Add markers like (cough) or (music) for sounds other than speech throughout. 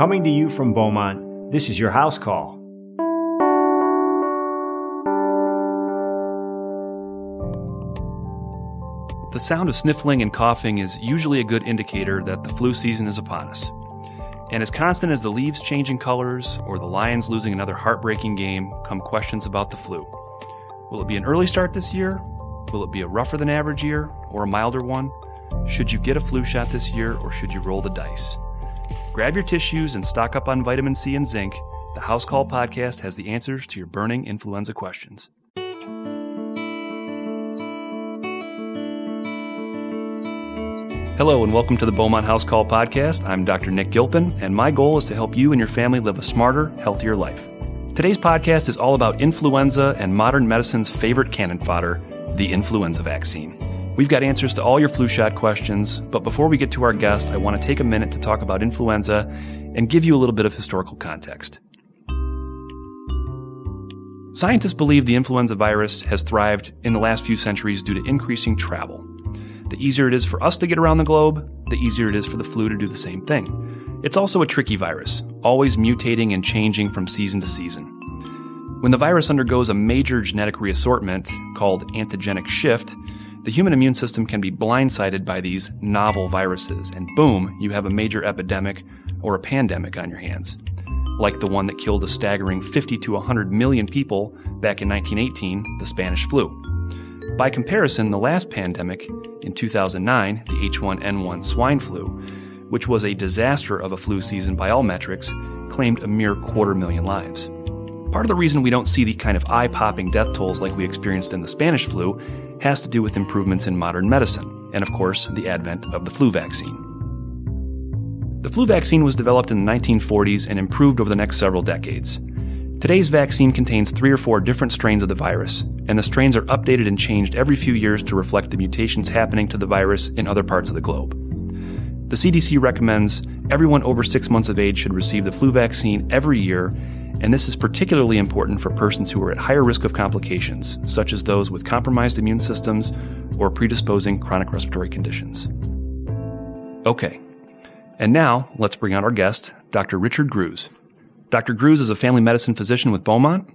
Coming to you from Beaumont, this is your house call. The sound of sniffling and coughing is usually a good indicator that the flu season is upon us. And as constant as the leaves changing colors or the Lions losing another heartbreaking game come questions about the flu. Will it be an early start this year? Will it be a rougher than average year or a milder one? Should you get a flu shot this year or should you roll the dice? Grab your tissues and stock up on vitamin C and zinc. The House Call podcast has the answers to your burning influenza questions. Hello, and welcome to the Beaumont House Call podcast. I'm Dr. Nick Gilpin, and my goal is to help you and your family live a smarter, healthier life. Today's podcast is all about influenza and modern medicine's favorite cannon fodder, the influenza vaccine. We've got answers to all your flu shot questions, but before we get to our guest, I want to take a minute to talk about influenza and give you a little bit of historical context. Scientists believe the influenza virus has thrived in the last few centuries due to increasing travel. The easier it is for us to get around the globe, the easier it is for the flu to do the same thing. It's also a tricky virus, always mutating and changing from season to season. When the virus undergoes a major genetic reassortment called antigenic shift, the human immune system can be blindsided by these novel viruses, and boom, you have a major epidemic or a pandemic on your hands, like the one that killed a staggering 50 to 100 million people back in 1918, the Spanish flu. By comparison, the last pandemic, in 2009, the H1N1 swine flu, which was a disaster of a flu season by all metrics, claimed a mere quarter million lives. Part of the reason we don't see the kind of eye popping death tolls like we experienced in the Spanish flu has to do with improvements in modern medicine, and of course, the advent of the flu vaccine. The flu vaccine was developed in the 1940s and improved over the next several decades. Today's vaccine contains three or four different strains of the virus, and the strains are updated and changed every few years to reflect the mutations happening to the virus in other parts of the globe. The CDC recommends everyone over six months of age should receive the flu vaccine every year, and this is particularly important for persons who are at higher risk of complications, such as those with compromised immune systems or predisposing chronic respiratory conditions. Okay, and now let's bring out our guest, Dr. Richard Gruz. Dr. Gruz is a family medicine physician with Beaumont.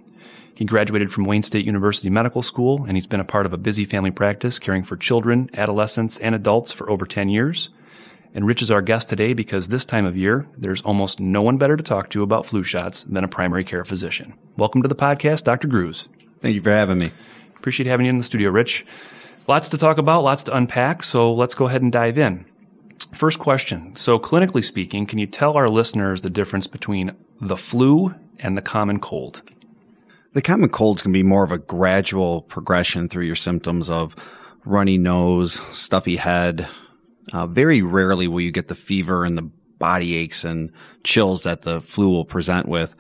He graduated from Wayne State University Medical School, and he's been a part of a busy family practice caring for children, adolescents, and adults for over 10 years. And Rich is our guest today because this time of year, there's almost no one better to talk to about flu shots than a primary care physician. Welcome to the podcast, Dr. Gruz. Thank you for having me. Appreciate having you in the studio, Rich. Lots to talk about, lots to unpack, so let's go ahead and dive in. First question. So, clinically speaking, can you tell our listeners the difference between the flu and the common cold? The common colds can be more of a gradual progression through your symptoms of runny nose, stuffy head. Uh, very rarely will you get the fever and the body aches and chills that the flu will present with.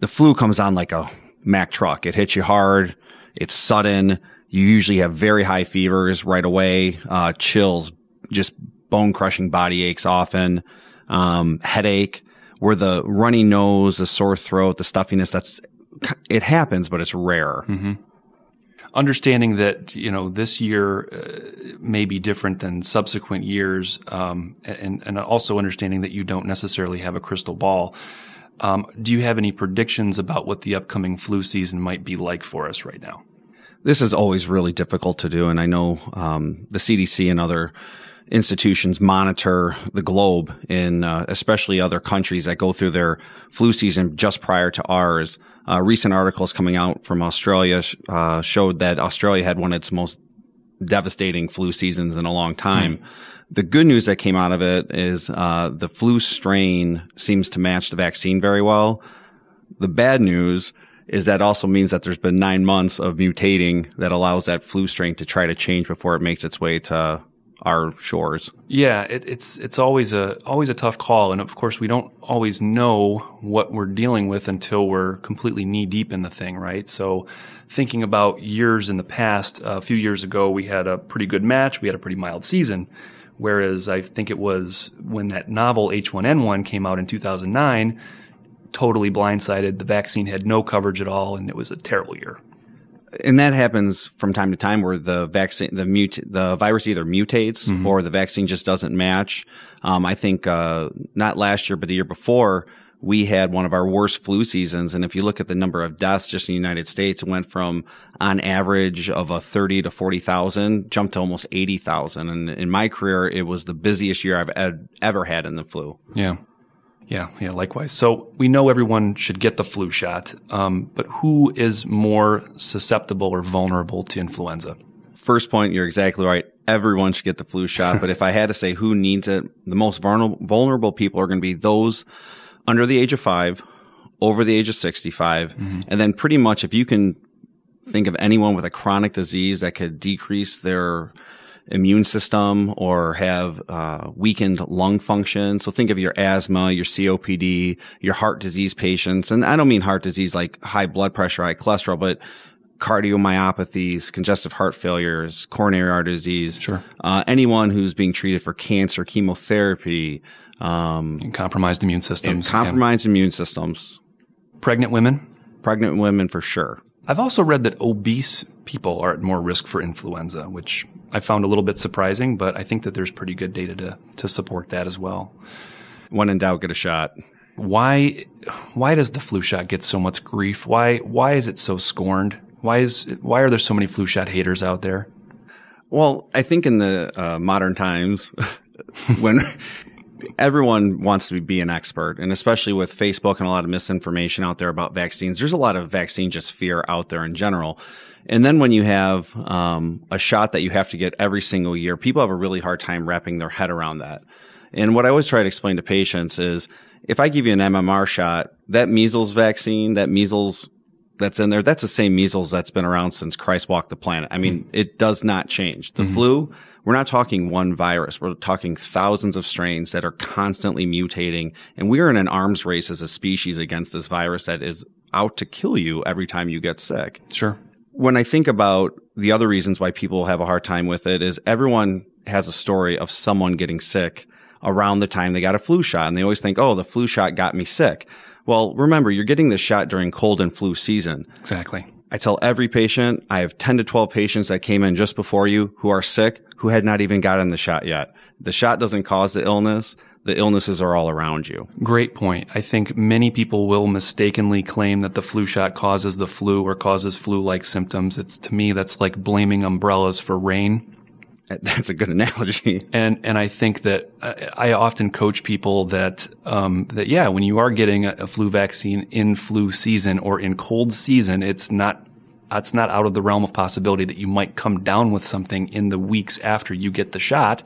The flu comes on like a Mack truck. It hits you hard. It's sudden. You usually have very high fevers right away, uh, chills, just bone crushing body aches often, um, headache, where the runny nose, the sore throat, the stuffiness, that's, it happens, but it's rare. Mm-hmm. Understanding that, you know, this year uh, may be different than subsequent years, um, and, and also understanding that you don't necessarily have a crystal ball. Um, do you have any predictions about what the upcoming flu season might be like for us right now? This is always really difficult to do. And I know, um, the CDC and other institutions monitor the globe in uh, especially other countries that go through their flu season just prior to ours. Uh, recent articles coming out from Australia uh, showed that Australia had one of its most devastating flu seasons in a long time. Mm. The good news that came out of it is uh, the flu strain seems to match the vaccine very well. The bad news is that also means that there's been nine months of mutating that allows that flu strain to try to change before it makes its way to our shores. Yeah, it, it's it's always a always a tough call, and of course we don't always know what we're dealing with until we're completely knee deep in the thing, right? So, thinking about years in the past, a few years ago we had a pretty good match, we had a pretty mild season, whereas I think it was when that novel H1N1 came out in 2009, totally blindsided. The vaccine had no coverage at all, and it was a terrible year and that happens from time to time where the vaccine, the mute, the virus either mutates mm-hmm. or the vaccine just doesn't match. Um, I think, uh, not last year, but the year before, we had one of our worst flu seasons. And if you look at the number of deaths just in the United States, it went from on average of a 30 to 40,000, jumped to almost 80,000. And in my career, it was the busiest year I've ed- ever had in the flu. Yeah. Yeah, yeah, likewise. So we know everyone should get the flu shot, um, but who is more susceptible or vulnerable to influenza? First point, you're exactly right. Everyone should get the flu shot. but if I had to say who needs it, the most vulnerable, people are going to be those under the age of five, over the age of 65. Mm-hmm. And then pretty much if you can think of anyone with a chronic disease that could decrease their immune system or have uh, weakened lung function. So think of your asthma, your COPD, your heart disease patients. And I don't mean heart disease like high blood pressure, high cholesterol, but cardiomyopathies, congestive heart failures, coronary artery disease. Sure. Uh, anyone who's being treated for cancer, chemotherapy. Um, and compromised immune systems. compromised yeah. immune systems. Pregnant women? Pregnant women for sure. I've also read that obese people are at more risk for influenza, which I found a little bit surprising, but I think that there's pretty good data to, to support that as well. When in doubt, get a shot. Why why does the flu shot get so much grief? Why why is it so scorned? Why is why are there so many flu shot haters out there? Well, I think in the uh, modern times, (laughs) when everyone wants to be an expert, and especially with Facebook and a lot of misinformation out there about vaccines, there's a lot of vaccine just fear out there in general. And then when you have um, a shot that you have to get every single year, people have a really hard time wrapping their head around that. And what I always try to explain to patients is if I give you an MMR shot, that measles vaccine, that measles that's in there, that's the same measles that's been around since Christ walked the planet. I mean, mm-hmm. it does not change. The mm-hmm. flu, we're not talking one virus. We're talking thousands of strains that are constantly mutating. And we are in an arms race as a species against this virus that is out to kill you every time you get sick. Sure. When I think about the other reasons why people have a hard time with it is everyone has a story of someone getting sick around the time they got a flu shot. And they always think, oh, the flu shot got me sick. Well, remember, you're getting this shot during cold and flu season. Exactly. I tell every patient, I have 10 to 12 patients that came in just before you who are sick, who had not even gotten the shot yet. The shot doesn't cause the illness. The illnesses are all around you. Great point. I think many people will mistakenly claim that the flu shot causes the flu or causes flu-like symptoms. It's to me, that's like blaming umbrellas for rain. (laughs) That's a good analogy. And and I think that I often coach people that um, that yeah, when you are getting a, flu vaccine in flu season or in cold season, it's not it's not out of the realm of possibility that you might come down with something in the weeks after you get the shot.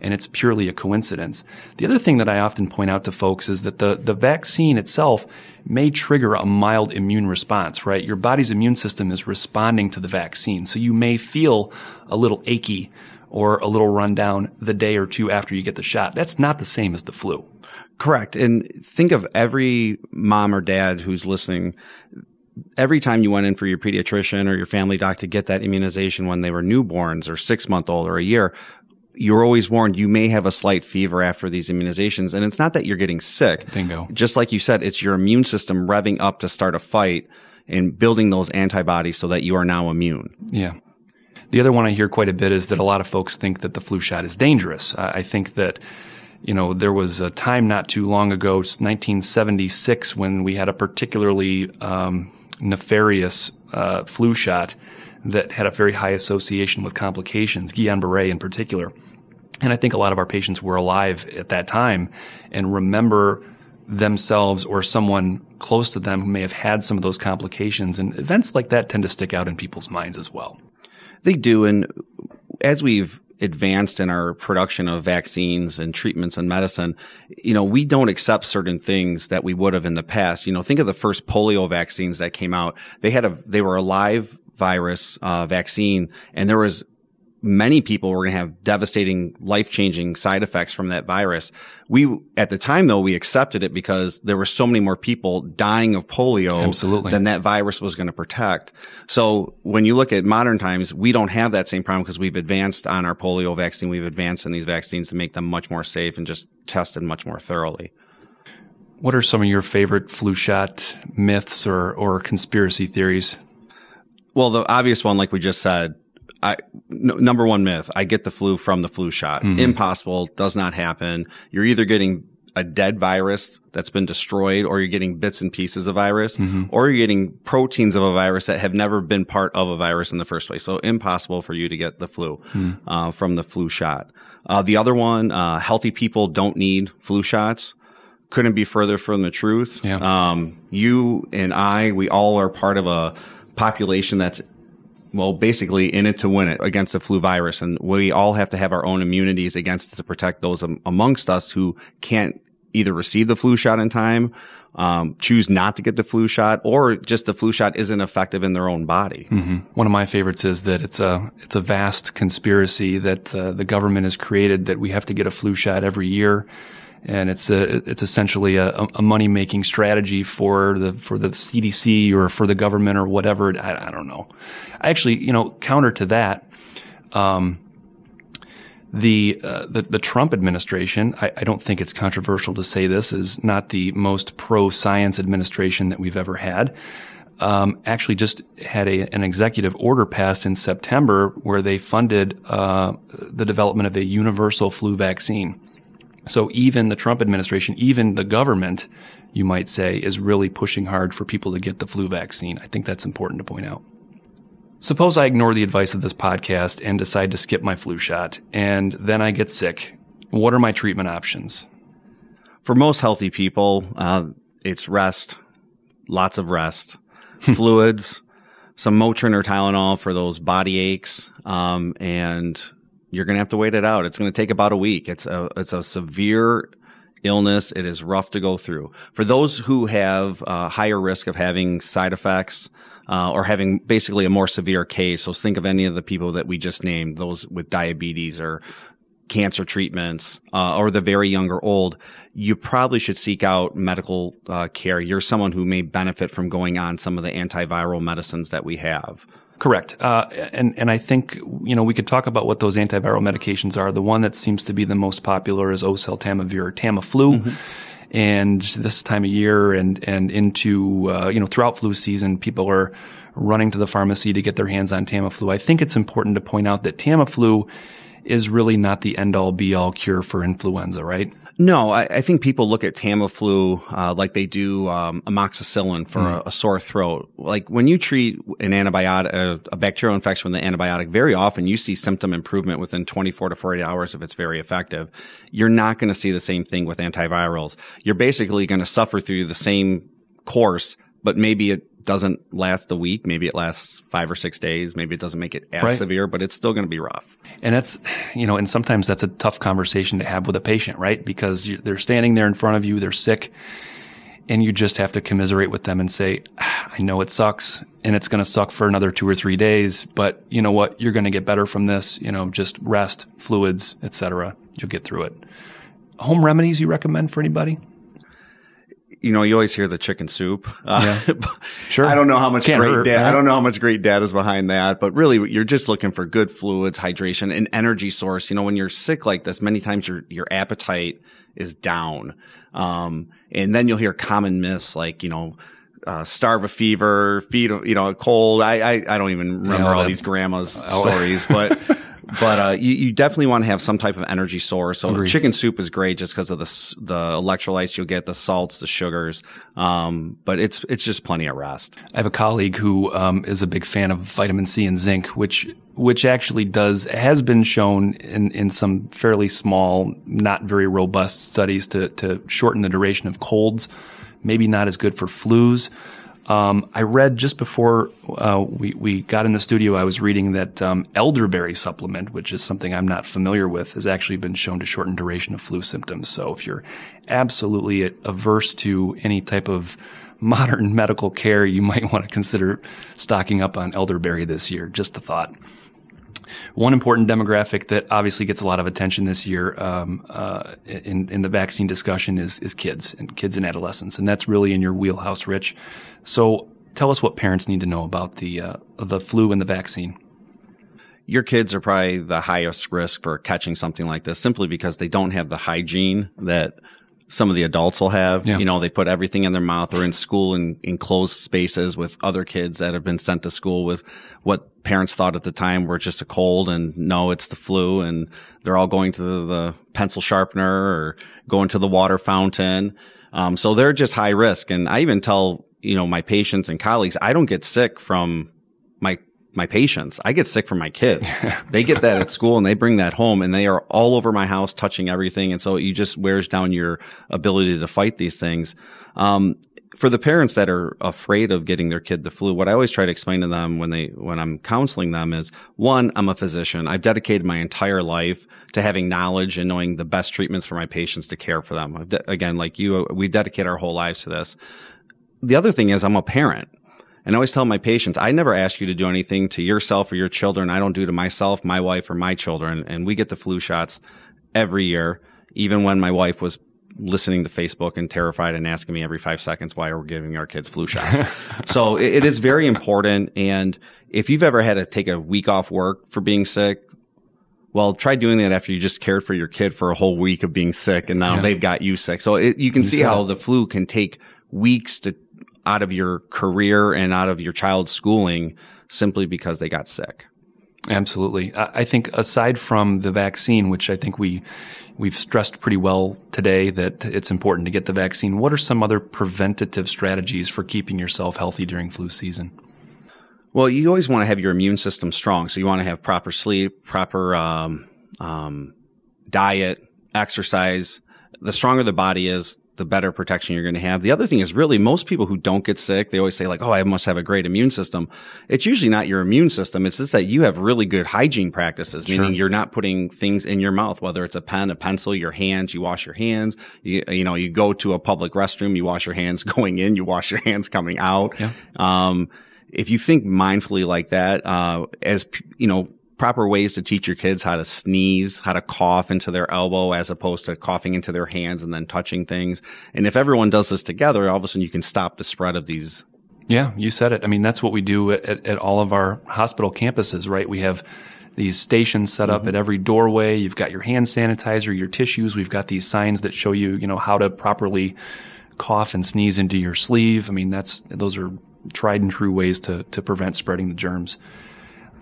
And it's purely a coincidence. The other thing that I often point out to folks is that the, the vaccine itself may trigger a mild immune response, right? Your body's immune system is responding to the vaccine. So you may feel a little achy or a little rundown the day or two after you get the shot. That's not the same as the flu. Correct. And think of every mom or dad who's listening. Every time you went in for your pediatrician or your family doc to get that immunization when they were newborns or six month old or a year, you're always warned you may have a slight fever after these immunizations. And it's not that you're getting sick. Bingo. Just like you said, it's your immune system revving up to start a fight and building those antibodies so that you are now immune. Yeah. The other one I hear quite a bit is that a lot of folks think that the flu shot is dangerous. I think that you know, there was a time not too long ago, 1976, when we had a particularly um, nefarious uh, flu shot that had a very high association with complications, Guillain-Barré in particular. And I think a lot of our patients were alive at that time and remember themselves or someone close to them who may have had some of those complications. And events like that tend to stick out in people's minds as well. They do. And as we've advanced in our production of vaccines and treatments and medicine, you know, we don't accept certain things that we would have in the past. You know, think of the first polio vaccines that came out. They had a, they were a live virus uh, vaccine and there was many people were going to have devastating, life changing side effects from that virus. We, at the time though, we accepted it because there were so many more people dying of polio Absolutely. than that virus was going to protect. So when you look at modern times, we don't have that same problem because we've advanced on our polio vaccine. We've advanced in these vaccines to make them much more safe and just tested much more thoroughly. What are some of your favorite flu shot myths or, or conspiracy theories? Well, the obvious one, like we just said, I, number one myth, I get the flu from the flu shot. Impossible. Does not happen. You're either getting a dead virus that's been destroyed or you're getting bits and pieces of virus or you're getting proteins of a virus that have never been part of a virus in the first place. So impossible for you to get the flu, uh, from the flu shot. Uh, the other one, uh, healthy people don't need flu shots. Couldn't be further from the truth. Yeah. Um, you and I, we all are part of a population that's well, basically in it to win it against the flu virus. And we all have to have our own immunities against to protect those amongst us who can't either receive the flu shot in time, um, choose not to get the flu shot, or just the flu shot isn't effective in their own body. One of my favorites is that it's a it's a vast conspiracy that uh, the government has created that we have to get a flu shot every year, and it's a it's essentially a, a money making strategy for the for the CDC or for the government or whatever. I, I don't know. I actually, you know, counter to that. Um, the, uh, the the Trump administration, I, I don't think it's controversial to say this, is not the most pro science administration that we've ever had. Um, actually, just had a, an executive order passed in September where they funded uh, the development of a universal flu vaccine. So even the Trump administration, even the government, you might say, is really pushing hard for people to get the flu vaccine. I think that's important to point out. Suppose I ignore the advice of this podcast and decide to skip my flu shot, and then I get sick. What are my treatment options? For most healthy people, uh, it's rest, lots of rest, (laughs) fluids, some Motrin or Tylenol for those body aches, um, and you're going to have to wait it out. It's going to take about a week. It's a it's a severe illness. It is rough to go through. For those who have a higher risk of having side effects uh, or having basically a more severe case, so think of any of the people that we just named, those with diabetes or cancer treatments uh, or the very young or old, you probably should seek out medical uh, care. You're someone who may benefit from going on some of the antiviral medicines that we have. Correct. Uh, and, and I think, you know, we could talk about what those antiviral medications are. The one that seems to be the most popular is oseltamivir or Tamiflu. And this time of year and, and into, uh, you know, throughout flu season, people are running to the pharmacy to get their hands on Tamiflu. I think it's important to point out that Tamiflu is really not the end all be all cure for influenza, right? No, I, I think people look at Tamiflu uh, like they do um, amoxicillin for a, a sore throat. Like when you treat an antibiotic, a, a bacterial infection with an antibiotic, very often you see symptom improvement within 24 to 48 hours if it's very effective. You're not going to see the same thing with antivirals. You're basically going to suffer through the same course, but maybe it doesn't last a week. Maybe it lasts five or six days. Maybe it doesn't make it as Right. severe, but it's still going to be rough. And that's, you know, and sometimes that's a tough conversation to have with a patient, right? Because they're standing there in front of you, they're sick, and you just have to commiserate with them and say, "Ah, I know it sucks and it's going to suck for another two or three days, but you know what? You're going to get better from this, you know, just rest, fluids, etc. You'll get through it. Home remedies you recommend for anybody? You know, you always hear the chicken soup. Uh, (laughs) Sure. I don't know how much Can't great hurt, data. right? I don't know how much great data is behind that, but really, you're just looking for good fluids, hydration, and energy source. You know, when you're sick like this, many times your your appetite is down, um, and then you'll hear common myths like you know. Uh, starve a fever, feed, you know, a cold. I, I, I don't even remember all all these grandma's (laughs) stories, but, (laughs) but, uh, you, you definitely want to have some type of energy source. So chicken soup is great just because of the, the electrolytes you'll get, the salts, the sugars. Um, but it's, it's just plenty of rest. I have a colleague who um, is a big fan of vitamin C and zinc, which which actually does has been shown in, in some fairly small, not very robust studies to to shorten the duration of colds. Maybe not as good for flus. Um, I read just before uh, we we got in the studio, I was reading that um, elderberry supplement, which is something I'm not familiar with, has actually been shown to shorten duration of flu symptoms. So if you're absolutely averse to any type of (laughs) modern medical care, you might want to consider stocking up on elderberry this year. Just a thought. One important demographic that obviously gets a lot of attention this year um, uh, in, in the vaccine discussion is, is kids and kids and adolescents, and that's really in your wheelhouse, Rich. So tell us what parents need to know about the uh, the flu and the vaccine. Your kids are probably the highest risk for catching something like this simply because they don't have the hygiene that some of the adults will have. Yeah. You know, they put everything in their mouth or in school in enclosed spaces with other kids that have been sent to school with what parents thought at the time were just a cold and no, it's the flu. And they're all going to the, the pencil sharpener or going to the water fountain. Um, so they're just high risk. And I even tell, you know, my patients and colleagues, I don't get sick from my my patients. I get sick from my kids. (laughs) they get that at school and they bring that home and they are all over my house touching everything. And so it just wears down your ability to fight these things. Um, for the parents that are afraid of getting their kid the flu, what I always try to explain to them when they, when I'm counseling them is one, I'm a physician. I've dedicated my entire life to having knowledge and knowing the best treatments for my patients to care for them. De- again, like you, we dedicate our whole lives to this. The other thing is I'm a parent. And I always tell my patients, I never ask you to do anything to yourself or your children. I don't do to myself, my wife, or my children. And we get the flu shots every year, even when my wife was listening to Facebook and terrified and asking me every five seconds why we're giving our kids flu shots. (laughs) so it, it is very important. And if you've ever had to take a week off work for being sick, well, try doing that after you just cared for your kid for a whole week of being sick and now Yeah. they've got you sick. So it, you can see how the flu can take weeks to out of your career and out of your child's schooling simply because they got sick. Absolutely. I I think aside from the vaccine, which I think we we've stressed pretty well today that it's important to get the vaccine, what are some other preventative strategies for keeping yourself healthy during flu season? Well, you always want to have your immune system strong. So you want to have proper sleep, proper um, um, diet, exercise. The stronger the body is, the better protection you're going to have. The other thing is really most people who don't get sick, they always say like, "Oh, I must have a great immune system." It's usually not your immune system. It's just that you have really good hygiene practices, meaning you're not putting things in your mouth, whether it's a pen, a pencil, your hands. You wash your hands. You, you know, you go to a public restroom, you wash your hands (laughs) going in, you wash your hands coming out. Yeah. Um, if you think mindfully like that, uh, as you know, proper ways to teach your kids how to sneeze, how to cough into their elbow as opposed to coughing into their hands and then touching things. And if everyone does this together, all of a sudden you can stop the spread of these. Yeah, you said it. I mean, that's what we do at, at, all of our hospital campuses, right? We have these stations set up mm-hmm. at every doorway. You've got your hand sanitizer, your tissues. We've got these signs that show you, you know, how to properly cough and sneeze into your sleeve. I mean, that's those are tried and true ways to to prevent spreading the germs.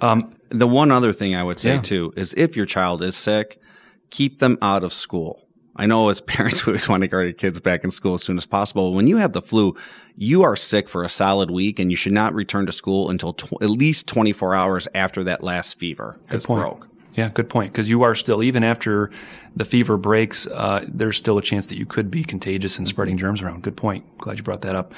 Um, The one other thing I would say Yeah. too is if your child is sick, keep them out of school. I know as (laughs) parents, we always want to get our kids back in school as soon as possible. When you have the flu, you are sick for a solid week and you should not return to school until tw- at least 24 hours after that last fever has point. broke. Yeah, good point. Because you are still, even after the fever breaks, uh, there's still a chance that you could be contagious and spreading germs around. Good point. Glad you brought that up.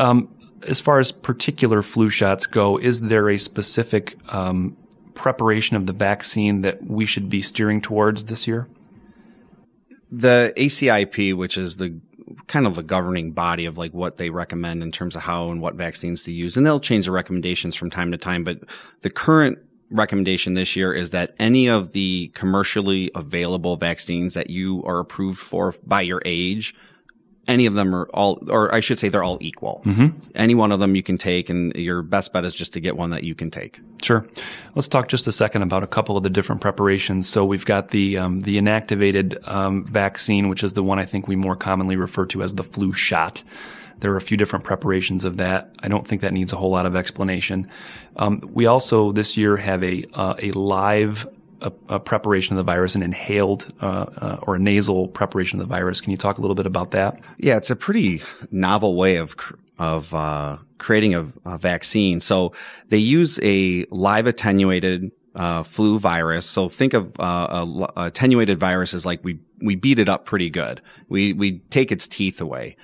Um, as far as particular flu shots go, is there a specific um, preparation of the vaccine that we should be steering towards this year? the ACIP, which is the kind of the governing body of like what they recommend in terms of how and what vaccines to use, and they'll change the recommendations from time to time. But the current recommendation this year is that any of the commercially available vaccines that you are approved for by your age, any of them are all, or I should say they're all equal. Mm-hmm. Any one of them you can take, and your best bet is just to get one that you can take. Sure. Let's talk just a second about a couple of the different preparations. So we've got the um, the inactivated um, vaccine, which is the one I think we more commonly refer to as the flu shot. There are a few different preparations of that. I don't think that needs a whole lot of explanation. Um, we also this year have a uh, a live a, a preparation of the virus, an inhaled uh, uh, or a nasal preparation of the virus. Can you talk a little bit about that? Yeah, it's a pretty novel way of of uh, creating a, a vaccine. So they use a live attenuated uh, flu virus. So think of uh, a attenuated virus as like we we beat it up pretty good. We we take its teeth away.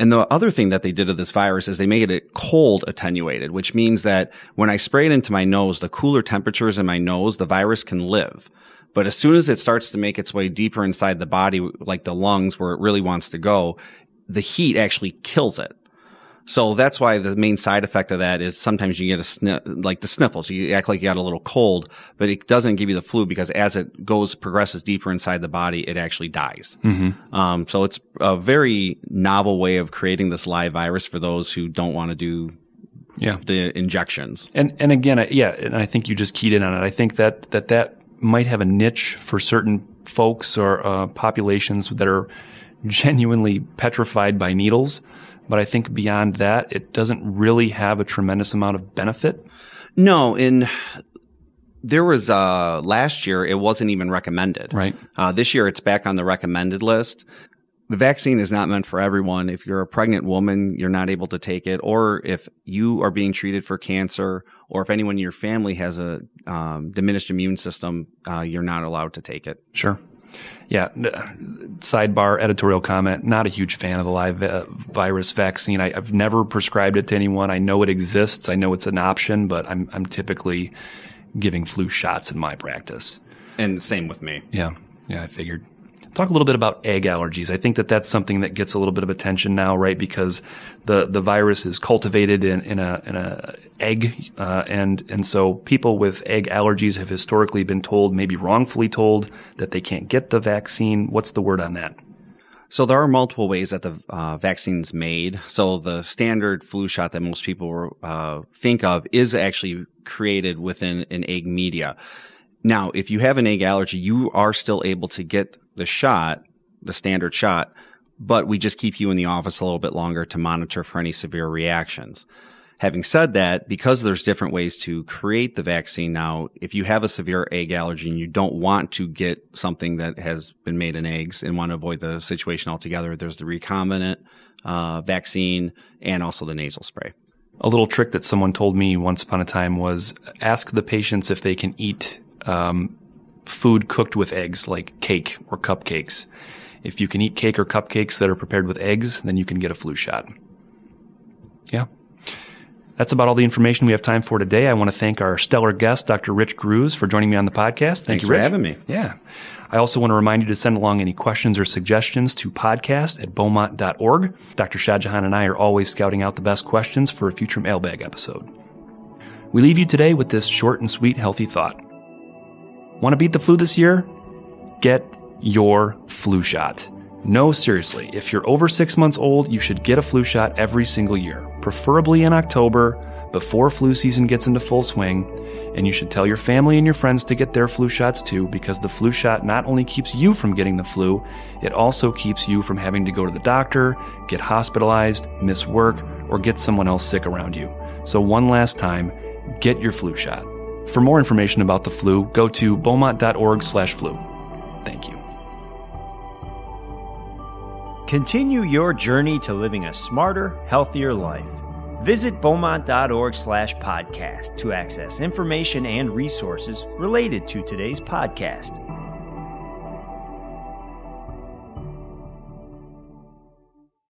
And the other thing that they did to this virus is they made it cold attenuated, which means that when I spray it into my nose, the cooler temperatures in my nose, the virus can live. But as soon as it starts to make its way deeper inside the body, like the lungs where it really wants to go, the heat actually kills it. So that's why the main side effect of that is sometimes you get a sniff, like the sniffles. You act like you got a little cold, but it doesn't give you the flu because as it goes, progresses deeper inside the body, it actually dies. Um, so it's a very novel way of creating this live virus for those who don't want to do Yeah. the injections. And and again, I- yeah, and I think you just keyed in on it. I think that that that might have a niche for certain folks or uh, populations that are genuinely petrified by needles. But I think beyond that, it doesn't really have a tremendous amount of benefit. No, in there was uh, last year it wasn't even recommended. Right. Uh, this year it's back on the recommended list. The vaccine is not meant for everyone. If you're a pregnant woman, you're not able to take it, or if you are being treated for cancer, or if anyone in your family has a um, diminished immune system, uh, you're not allowed to take it. Sure. Yeah. Sidebar editorial comment. Not a huge fan of the live uh, virus vaccine. I, have never prescribed it to anyone. I know it exists. I know it's an option, but I'm, I'm typically giving flu shots in my practice. And same with me. Yeah. Yeah. I figured talk a little bit about egg allergies. I think that that's something that gets a little bit of attention now, right? Because the the virus is cultivated in, in a in a egg, uh, and and so people with egg allergies have historically been told, maybe wrongfully told, that they can't get the vaccine. What's the word on that? So there are multiple ways that the uh, vaccine's made. So the standard flu shot that most people uh, think of is actually created within an egg media. Now, if you have an egg allergy, you are still able to get the shot, the standard shot, but we just keep you in the office a little bit longer to monitor for any severe reactions. Having said that, because there's different ways to create the vaccine now, if you have a severe egg allergy and you don't want to get something that has been made in eggs and want to avoid the situation altogether, there's the recombinant uh, vaccine and also the nasal spray. A little trick that someone told me once upon a time was ask the patients if they can eat um, food cooked with eggs, like cake or cupcakes. If you can eat cake or cupcakes that are prepared with eggs, then you can get a flu shot. Yeah. That's about all the information we have time for today. I want to thank our stellar guest, Dr. Rich Gruz, for joining me on the podcast. Thank Thanks you, Rich. for having me. Yeah. I also want to remind you to send along any questions or suggestions to podcast at beaumont.org. Dr. Shahjahan and I are always scouting out the best questions for a future mailbag episode. We leave you today with this short and sweet healthy thought. Want to beat the flu this year? Get your flu shot. No, seriously, if you're over six months old, you should get a flu shot every single year, preferably in October, before flu season gets into full swing. And you should tell your family and your friends to get their flu shots too, because the flu shot not only keeps you from getting the flu, it also keeps you from having to go to the doctor, get hospitalized, miss work, or get someone else sick around you. So, one last time, get your flu shot. For more information about the flu, go to beaumont.org/flu. Thank you. Continue your journey to living a smarter, healthier life. Visit beaumont.org/podcast to access information and resources related to today's podcast.